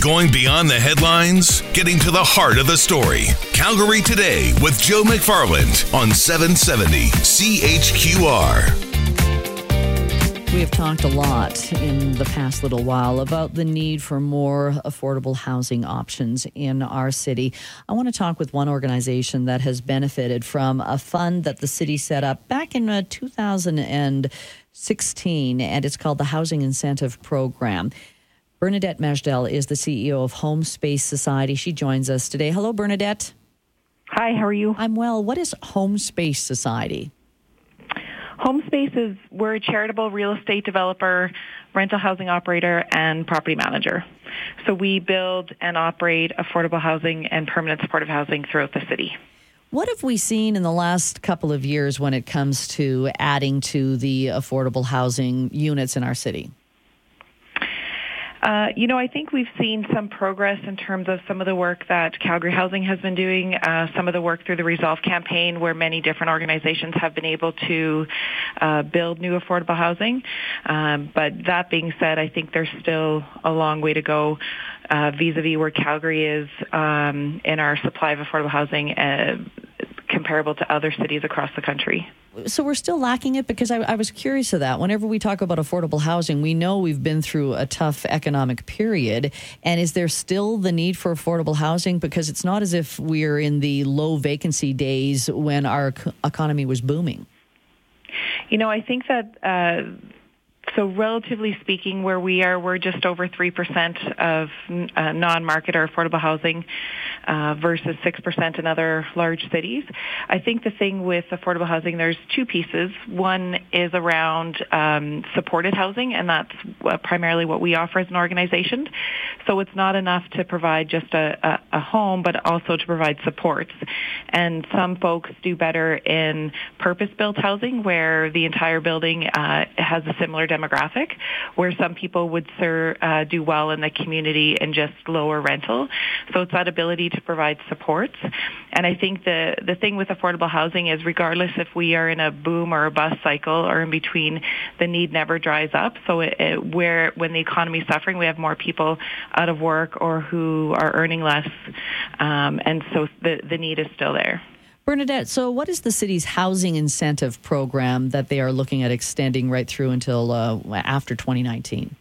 Going beyond the headlines, getting to the heart of the story. Calgary Today with Joe McFarland on 770 CHQR. We have talked a lot in the past little while about the need for more affordable housing options in our city. I want to talk with one organization that has benefited from a fund that the city set up back in uh, 2016, and it's called the Housing Incentive Program. Bernadette Majdell is the CEO of HomeSpace Society. She joins us today. Hello, Bernadette. Hi, how are you? I'm well. What is HomeSpace Society? HomeSpace is we're a charitable real estate developer, rental housing operator, and property manager. So we build and operate affordable housing and permanent supportive housing throughout the city. What have we seen in the last couple of years when it comes to adding to the affordable housing units in our city? Uh, you know, I think we've seen some progress in terms of some of the work that Calgary Housing has been doing, uh, some of the work through the Resolve campaign where many different organizations have been able to uh, build new affordable housing. Um, but that being said, I think there's still a long way to go uh, vis-a-vis where Calgary is um, in our supply of affordable housing uh, comparable to other cities across the country. So we're still lacking it because I, I, was curious of that. Whenever we talk about affordable housing, we know we've been through a tough economic period. And is there still the need for affordable housing? Because it's not as if we're in the low vacancy days when our economy was booming. You know, I think that. Uh, so relatively speaking, where we are, we're just over 3% of uh, non-market or affordable housing uh, versus 6% in other large cities. I think the thing with affordable housing, there's two pieces. One is around um, supported housing, and that's primarily what we offer as an organization. So it's not enough to provide just a, a, a home, but also to provide supports. And some folks do better in purpose-built housing, where the entire building uh, has a similar demographic, where some people would uh, do well in the community and just lower rental. So it's that ability to provide supports. And I think the, the thing with affordable housing is regardless if we are in a boom or a bust cycle or in between, the need never dries up. So it, it, where when the economy is suffering, we have more people out of work or who are earning less. Um, and so the, the need is still there. Bernadette, so what is the city's housing incentive program that they are looking at extending right through until uh, after 2019?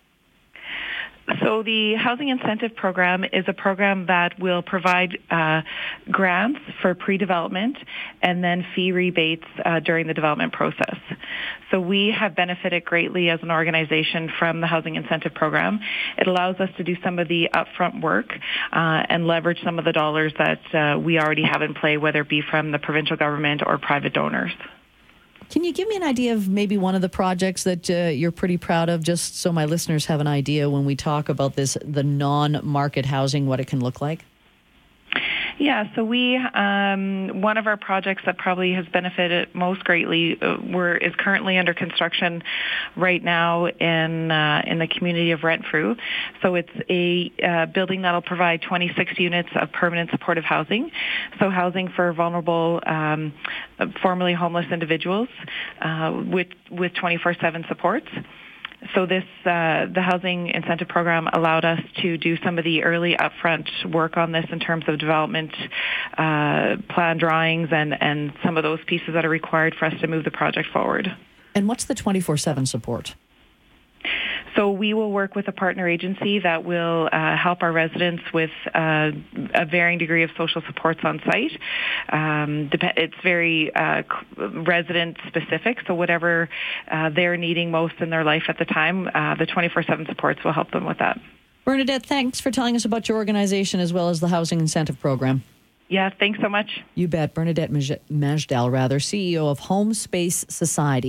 So the Housing Incentive Program is a program that will provide uh, grants for pre-development and then fee rebates uh, during the development process. So we have benefited greatly as an organization from the Housing Incentive Program. It allows us to do some of the upfront work uh, and leverage some of the dollars that uh, we already have in play, whether it be from the provincial government or private donors. Can you give me an idea of maybe one of the projects that uh, you're pretty proud of, just so my listeners have an idea when we talk about this, the non market housing, what it can look like? Yeah, so we um, one of our projects that probably has benefited most greatly uh, we're, is currently under construction right now in uh, in the community of Renfrew. So it's a uh, building that'll provide 26 units of permanent supportive housing. So housing for vulnerable, um, formerly homeless individuals uh, with with 24/7 supports. So this, uh, the housing incentive program allowed us to do some of the early upfront work on this in terms of development uh, plan drawings and, and some of those pieces that are required for us to move the project forward. And what's the 24-7 support? So we will work with a partner agency that will uh, help our residents with uh, a varying degree of social supports on site. Um, it's very uh, resident specific, so whatever uh, they're needing most in their life at the time, uh, the 24/7 supports will help them with that. Bernadette, thanks for telling us about your organization as well as the housing incentive program. Yeah, thanks so much. You bet. Bernadette Majdell, rather, CEO of HomeSpace Society.